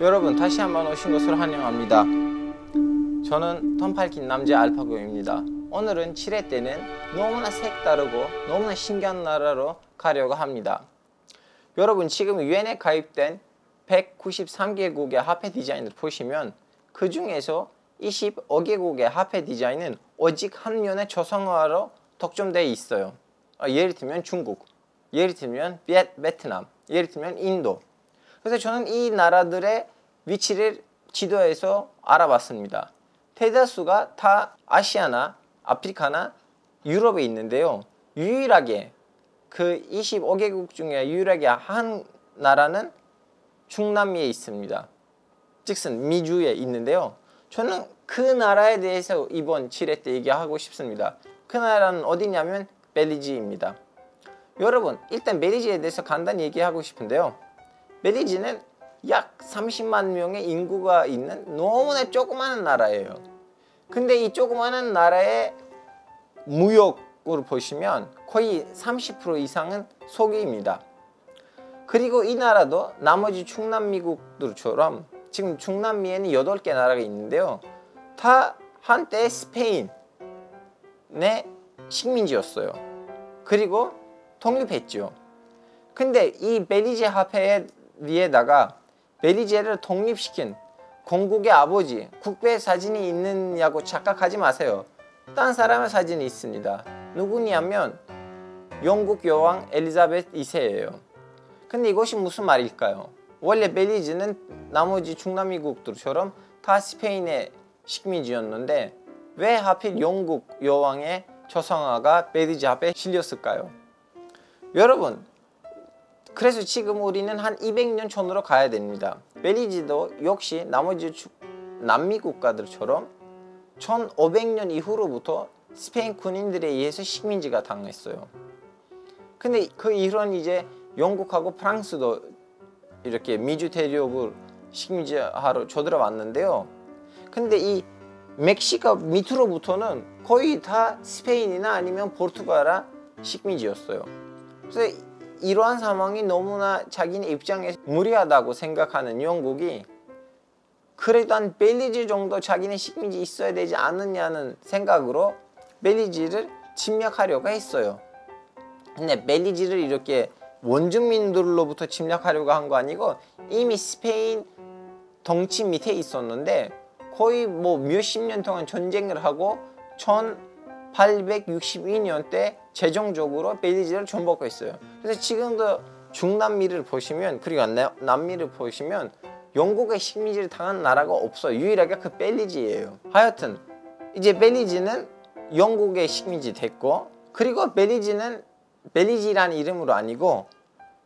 여러분 다시 한번 오신 것을 환영합니다. 저는 턴팔킨 남자 알파고입니다. 오늘은 7회 때는 너무나 색다르고 너무나 신기한 나라로 가려고 합니다. 여러분 지금 유엔에 가입된 193개국의 화폐 디자인을 보시면 그 중에서 25개국의 화폐 디자인은 오직 한 면의 조성화로 독점되어 있어요. 아, 예를 들면 중국, 예를 들면 베트남, 예를 들면 인도. 그래서 저는 이 나라들의 위치를 지도에서 알아봤습니다. 대다수가 다 아시아나 아프리카나 유럽에 있는데요. 유일하게 그 25개국 중에 유일하게 한 나라는 중남미에 있습니다. 즉슨 미주에 있는데요. 저는 그 나라에 대해서 이번 7회 때 얘기하고 싶습니다. 그 나라는 어디냐면 벨리지입니다. 여러분 일단 벨리지에 대해서 간단히 얘기하고 싶은데요. 벨리지는 약 30만 명의 인구가 있는 너무나 조그마한 나라예요. 근데 이 조그마한 나라의 무역으로 보시면 거의 30% 이상은 소기입니다. 그리고 이 나라도 나머지 중남미국들처럼 지금 중남미에는 8개 나라가 있는데요. 다 한때 스페인의 식민지였어요. 그리고 독립했죠. 근데 이 벨리제 화폐 위에다가 벨리제를 독립시킨 공국의 아버지 국배 사진이 있느냐고 착각하지 마세요. 딴 사람의 사진이 있습니다. 누구냐면 영국 여왕 엘리자베트 2세예요. 근데 이것이 무슨 말일까요? 원래 벨리즈는 나머지 중남미국들처럼 다 스페인의 식민지였는데 왜 하필 영국 여왕의 초상화가 벨리즈 앞에 실렸을까요? 여러분 그래서 지금 우리는 한 200년 전으로 가야 됩니다. 벨리지도 역시 나머지 남미 국가들처럼 1500년 이후로부터 스페인 군인들에 의해서 식민지가 당했어요. 근데 그 이후로는 이제 영국하고 프랑스도 이렇게 미주 대륙을 식민지하러 쳐들어왔는데요. 근데 이 멕시코 밑으로부터는 거의 다 스페인이나 아니면 포르투갈아 식민지였어요. 그래서 이러한 상황이 너무나 자기네 입장에서 무리하다고 생각하는 영국이 그래도 한 벨리즈 정도 자기네 식민지 있어야 되지 않느냐는 생각으로 벨리즈를 침략하려고 했어요. 근데 벨리즈를 이렇게 원주민들로부터 침략하려고 한 거 아니고 이미 스페인 덩치 밑에 있었는데 거의 뭐 몇십 년 동안 전쟁을 하고 1862년 때 최종적으로 벨리즈를 전복했어요. 그래서 지금도 중남미를 보시면 그리고 남미를 보시면 영국의 식민지를 당한 나라가 없어요. 유일하게 그 벨리즈예요. 하여튼 이제 벨리즈는 영국의 식민지 됐고 그리고 벨리즈는 벨리지라는 이름으로 아니고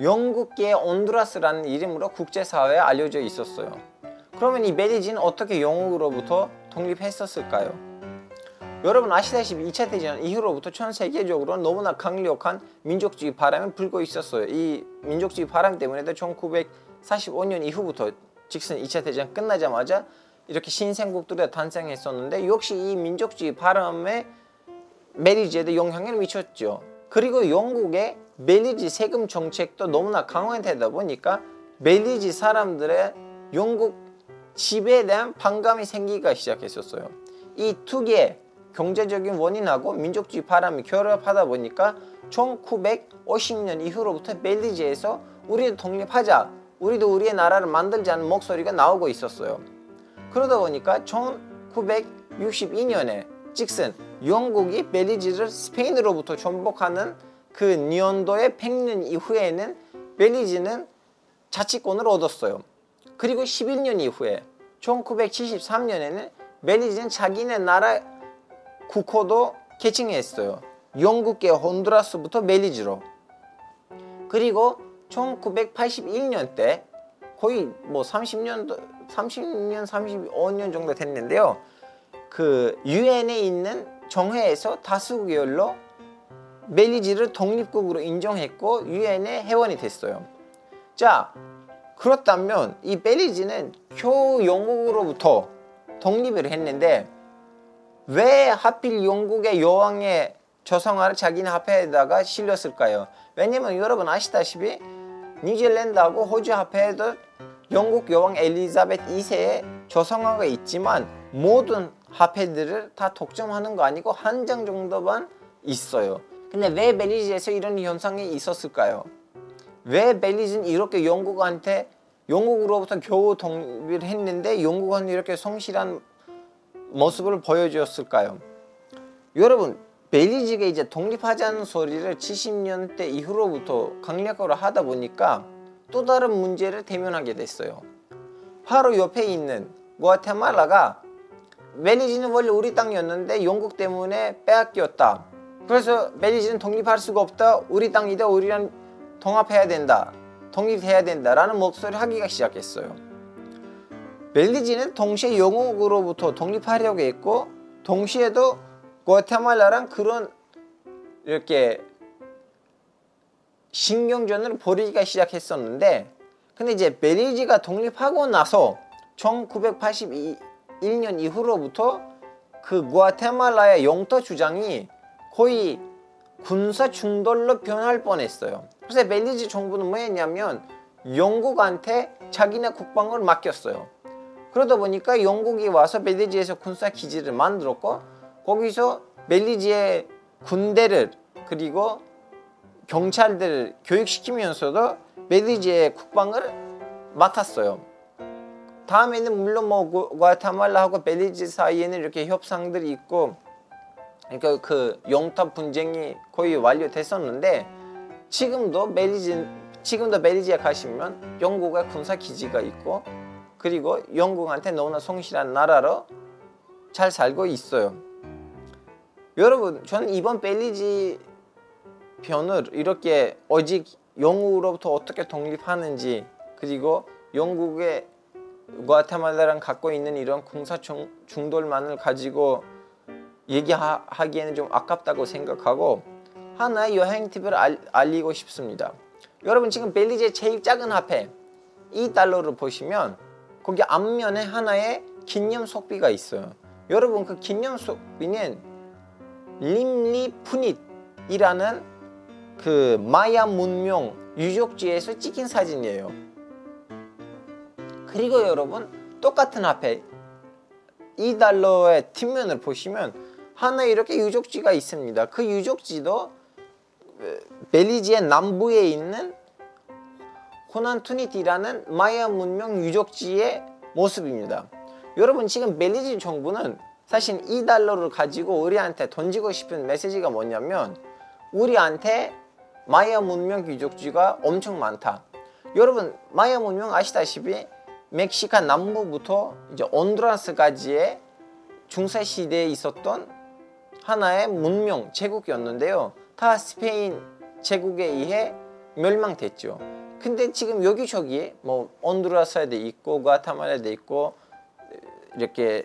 영국계 온두라스라는 이름으로 국제사회에 알려져 있었어요. 그러면 이 벨리지는 어떻게 영국으로부터 독립했었을까요? 여러분 아시다시피 2차 대전 이후로부터 전 세계적으로 너무나 강력한 민족주의 바람이 불고 있었어요. 이 민족주의 바람 때문에도 1945년 이후부터 직선 2차 대전 끝나자마자 이렇게 신생국들이 탄생했었는데 역시 이 민족주의 바람에 메리지에도 영향을 미쳤죠. 그리고 영국의 멜리지 세금 정책도 너무나 강화되다 보니까 멜리지 사람들의 영국 집에 대한 반감이 생기기 시작했었어요. 이 두 개, 경제적인 원인하고 민족주의 바람이 결합하다 보니까 1950년 이후로부터 벨리지에서 우리도 독립하자 우리도 우리의 나라를 만들자는 목소리가 나오고 있었어요. 그러다 보니까 1962년에 직슨 영국이 벨리지를 스페인으로부터 전복하는 그 니온도의 100년 이후에는 벨리지는 자치권을 얻었어요. 그리고 11년 이후에 1973년에는 벨리지는 자기네 나라 국호도 개칭했어요. 영국계 혼두라스부터 멜리즈로. 그리고 1981년 때 거의 뭐 30년 30년 35년 정도 됐는데요. 그 유엔에 있는 정회에서 다수 계열로 멜리지를 독립국으로 인정했고 유엔의 회원이 됐어요. 자, 그렇다면 이 벨리지는 교 영국으로부터 독립을 했는데 왜 하필 영국의 여왕의 조상화를 자기네 화폐에다가 실렸을까요? 왜냐면 여러분 아시다시피 뉴질랜드하고 호주 화폐에도 영국 여왕 엘리자베트 2세의 조성화가 있지만 모든 화폐들을 다 독점하는 거 아니고 한 장 정도만 있어요. 근데 왜 벨리즈에서 이런 현상이 있었을까요? 왜 벨리즈는 이렇게 영국한테 영국으로부터 겨우 독립을 했는데 영국은 이렇게 성실한 모습을 보여주었을까요? 여러분 벨리즈가 이제 독립하자는 소리를 70년대 이후로부터 강력으로 하다 보니까 또 다른 문제를 대면하게 됐어요. 바로 옆에 있는 과테말라가 벨리즈는 원래 우리 땅이었는데 영국 때문에 빼앗겼다. 그래서 벨리즈는 독립할 수가 없다. 우리 땅이다. 우리랑 통합해야 된다. 독립해야 된다라는 목소리를 하기가 시작했어요. 벨리즈는 동시에 영국으로부터 독립하려고 했고 동시에도 과테말라랑 그런 이렇게 신경전을 벌이기가 시작했었는데 근데 이제 벨리즈가 독립하고 나서 1981년 이후로부터 그 과테말라의 영토 주장이 거의 군사 충돌로 변할 뻔했어요. 그래서 벨리즈 정부는 뭐 했냐면 영국한테 자기네 국방을 맡겼어요. 그러다 보니까 영국이 와서 벨리즈에서 군사 기지를 만들었고 거기서 벨리즈의 군대를 그리고 경찰들을 교육시키면서도 벨리즈의 국방을 맡았어요. 다음에는 물론 뭐 과테말라하고 벨리즈 사이에는 이렇게 협상들이 있고 그러니까 그 영토 분쟁이 거의 완료됐었는데 지금도 벨리즈 지금도 벨리즈에 가시면 영국의 군사 기지가 있고 그리고 영국한테 너무나 성실한 나라로 잘 살고 있어요. 여러분, 저는 이번 벨리지 편을 이렇게 오직 영국으로부터 어떻게 독립하는지 그리고 영국의 과테말라랑 갖고 있는 이런 군사 중돌만을 가지고 얘기하기에는 좀 아깝다고 생각하고 하나의 여행 팁을 알, 알리고 싶습니다. 여러분 지금 벨리즈의 제일 작은 화폐 2달러를 보시면 거기 앞면에 하나의 기념 속비가 있어요. 여러분 그 기념 속비는 림리푸닛이라는 그 마야 문명 유적지에서 찍힌 사진이에요. 그리고 여러분 똑같은 앞에 2달러의 뒷면을 보시면 하나 이렇게 유적지가 있습니다. 그 유적지도 벨리지의 남부에 있는 호난 투니티라는 마야 문명 유적지의 모습입니다. 여러분 지금 벨리지 정부는 사실 2달러를 가지고 우리한테 던지고 싶은 메시지가 뭐냐면 우리한테 마야 문명 유적지가 엄청 많다. 여러분 마야 문명 아시다시피 멕시카 남부부터 이제 온두라스까지의 중세 시대에 있었던 하나의 문명 제국이었는데요. 다 스페인 제국에 의해 멸망됐죠. 근데 지금 여기저기 뭐 온두라스에도 있고 과타말라에도 있고 이렇게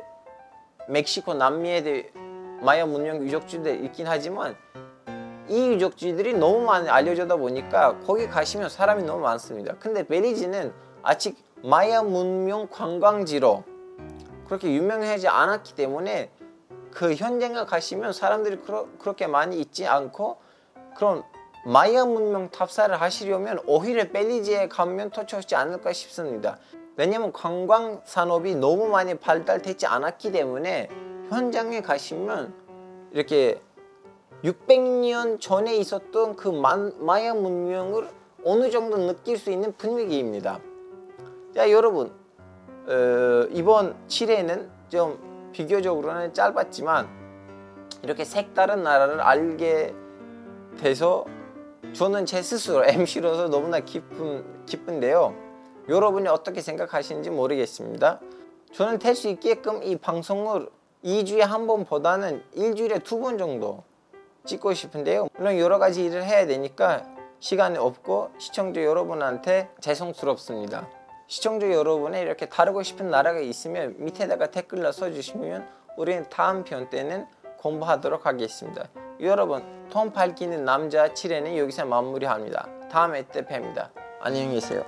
멕시코 남미에도 마야 문명 유적지들 있긴 하지만 이 유적지들이 너무 많이 알려져다 보니까 거기 가시면 사람이 너무 많습니다. 근데 베리지는 아직 마야 문명 관광지로 그렇게 유명하지 않았기 때문에 그 현장에 가시면 사람들이 그러, 그렇게 많이 있지 않고 그런 마야 문명 탑사를 하시려면 오히려 벨리지에 가면 더 좋지 않을까 싶습니다. 왜냐면 관광 산업이 너무 많이 발달되지 않았기 때문에 현장에 가시면 이렇게 600년 전에 있었던 그 마야 문명을 어느 정도 느낄 수 있는 분위기입니다. 자 여러분 어, 이번 7회는 좀 비교적으로는 짧았지만 이렇게 색다른 나라를 알게 돼서 저는 제 스스로 MC로서 너무나 기쁜, 기쁜데요. 여러분이 어떻게 생각하시는지 모르겠습니다. 저는 될 수 있게끔 이 방송을 2주에 한 번보다는 일주일에 두 번 정도 찍고 싶은데요. 물론 여러 가지 일을 해야 되니까 시간이 없고 시청자 여러분한테 죄송스럽습니다. 시청자 여러분의 이렇게 다루고 싶은 나라가 있으면 밑에다가 댓글로 써주시면 우리는 다음 편 때는 공부하도록 하겠습니다. 여러분 톰 밝히는 남자 7회는 여기서 마무리합니다. 다음에 때 뵙니다. 안녕히 계세요.